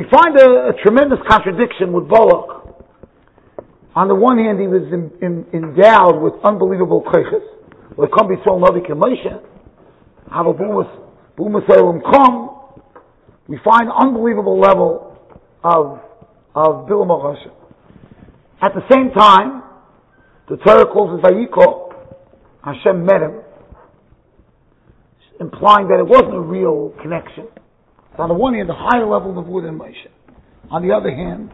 we find a, a tremendous contradiction with Balak. On the one hand, he was in, in, endowed with unbelievable come be so Navi Moshe. Have a bumas come. We find unbelievable level of of Bilam At the same time, the Torah calls it Vayiko. Hashem met him, implying that it wasn't a real connection. On the one hand, a higher level of wood than Moshe. On the other hand,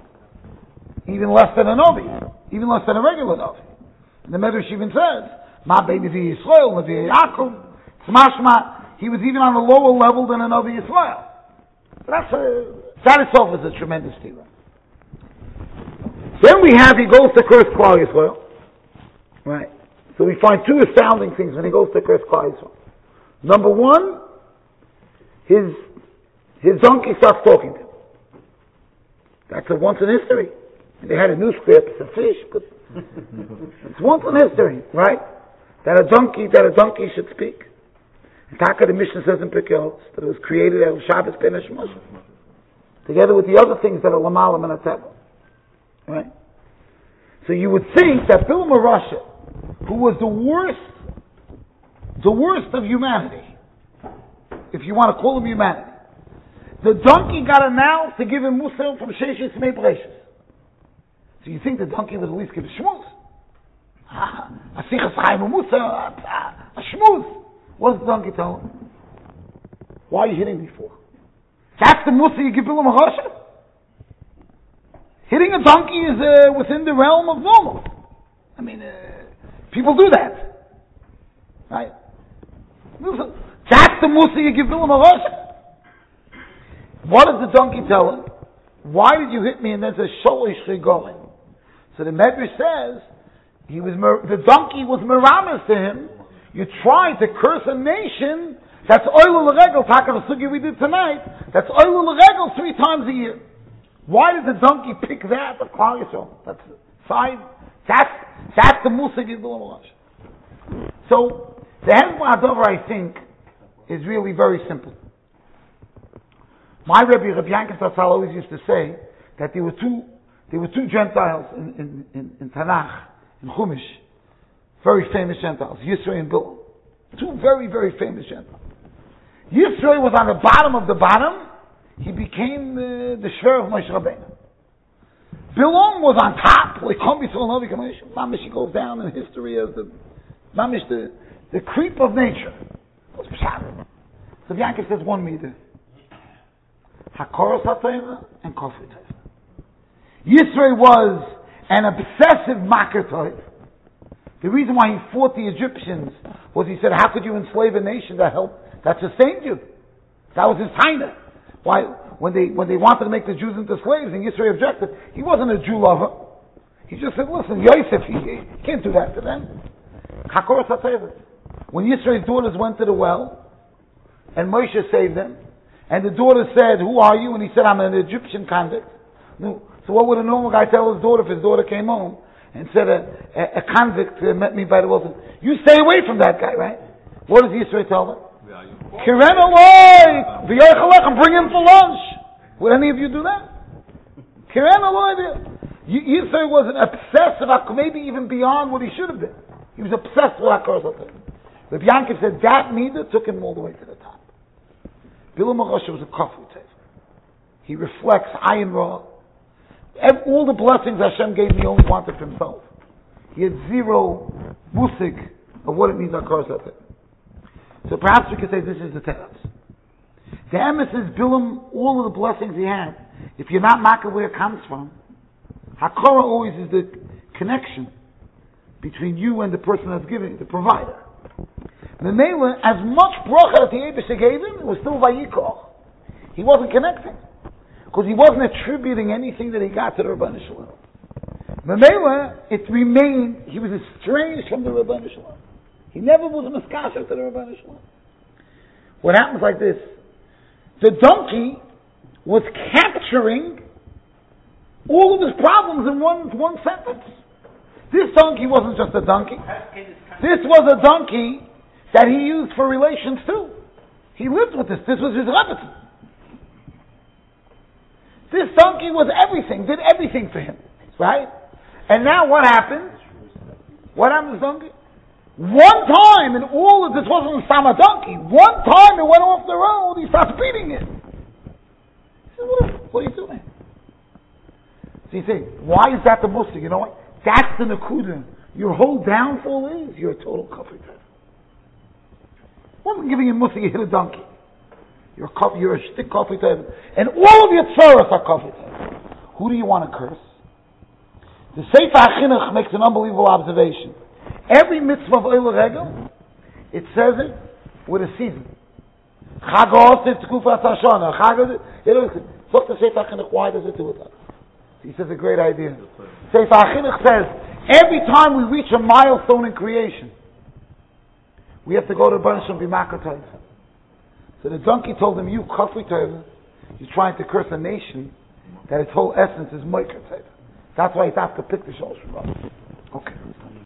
even less than a Novi, even less than a regular Novi. And the Medrash even says, Ma baby Yisrael, Navi Yaakov, Smashma, he was even on a lower level than a Novi Yisrael. That's a, that itself is a tremendous tira. Then we have, he goes to curse Klal Yisrael. Right. So we find two astounding things when he goes to curse Klal Yisrael. Number one, his his donkey starts talking to him. That's a once in history. They had a newspaper, it's a fish, but it's once in history, right? That a donkey, that a donkey should speak. And Taka the mission says in Pirkei that it was created as Shabbos Ben together with the other things that are Lamalam and Ateva. Right? So you would think that Bilam HaRasha, who was the worst, the worst of humanity, if you want to call him humanity, the donkey got announced to give him Musa from Sheshis Mei So you think the donkey would at least give a shmuz? A sichas chaim Musa, a shmuz. What does the donkey tell him? Why are you hitting me for? That's the Musa you give Bilam HaRasha? Hitting a donkey is uh, within the realm of normal. I mean, uh, people do that. Right? That's the Musa you give Bilam What does the donkey tell him? Why did you hit me? And then says, Sholish going. So the Medrash says, he was, the donkey was miramis to him. You tried to curse a nation that's oil regel, taka the we did tonight, that's oil regel three times a year. Why did the donkey pick that of Klal? That's side. That's that's the Musa Gidul So the Hezbollah I think, is really very simple. My Rebbe Rabbi Yankin always used to say that there were two there were two Gentiles in, in, in, in Tanakh, in Chumash, very famous Gentiles, Yisro and Bilam. Two very, very famous Gentiles. Yisro was on the bottom of the bottom, he became uh, the Shver of Moshe Rabbeinu. Bilam was on top, like Humbi Solanovi Kamesha. Mamish he goes down in history as the Mamish the, the creep of nature. So Yankov says one meter. Hakoros HaTorah and Kofri Yisrael was an obsessive Makar The reason why he fought the Egyptians was he said, how could you enslave a nation that helped, that sustained you? That was his taina. Why, when they, when they wanted to make the Jews into slaves and Yisro objected, he wasn't a Jew lover. He just said, listen, Yosef, he, he can't do that to them. When Yisro's daughters went to the well, and Moshe saved them, and the daughter said, who are you? And he said, I'm an Egyptian convict. No. So what would a normal guy tell his daughter if his daughter came home and said a, a, a convict met me by the well? You stay away from that guy, right? What does Yisro tell them? Kiren Eloi, bring him for lunch. Would any of you do that? Kiren Eloi, Yisro was an obsessive, maybe even beyond what he should have been. He was obsessed with Satan. But Yankov said that neither took him all the way to the. Bilam Moshe was a kafir He reflects Ayin Ra. All the blessings Hashem gave me only wanted for himself. He had zero musig of what it means HaKar Satan. So perhaps we could say this is the teretz. The emes is Bilam, all of the blessings he had. If you're not makkah where it comes from, Hakora always is the connection between you and the person that's giving, the provider. Memela, as much bracha that the Abisha gave him, it was still Vayikoch. He wasn't connecting. Because he wasn't attributing anything that he got to the Rabban Shalom. Memela, it remained, he was estranged from the Ribono Shel Olam. He never was a miskasher to the Ribono Shel Olam. What happens like this? The donkey was capturing all of his problems in one, one sentence. This donkey wasn't just a donkey. This was a donkey that he used for relations too. He lived with this. This was his Rebbetzin. This donkey was everything, did everything for him. Right? And now what happened? What this donkey? One time in all of this wasn't a donkey. One time it went off the road, he starts beating it. He said, what, what are you doing? So you say, why is that the Muslim? You know what? That's the Nakuda. Your whole downfall is you're a total kafir. Wasn't giving you Muslim, you hit a donkey. You're a, you're a stick coffee And all of your tzaras are coffee Who do you want to curse? The Sefer HaChinuch makes an unbelievable observation. Every mitzvah of Oil Regel, it says it with a season. Chag Osif Tkufas Hashana. Chag Look the Sefer HaChinuch, why does it do it? He says a great idea. Sefer HaChinuch says, every time we reach a milestone in creation, we have to go to Baruch Shem B'makatayv. So the donkey told him, you kafri you're trying to curse a nation that its whole essence is moiker That's why he's to pick the from Okay.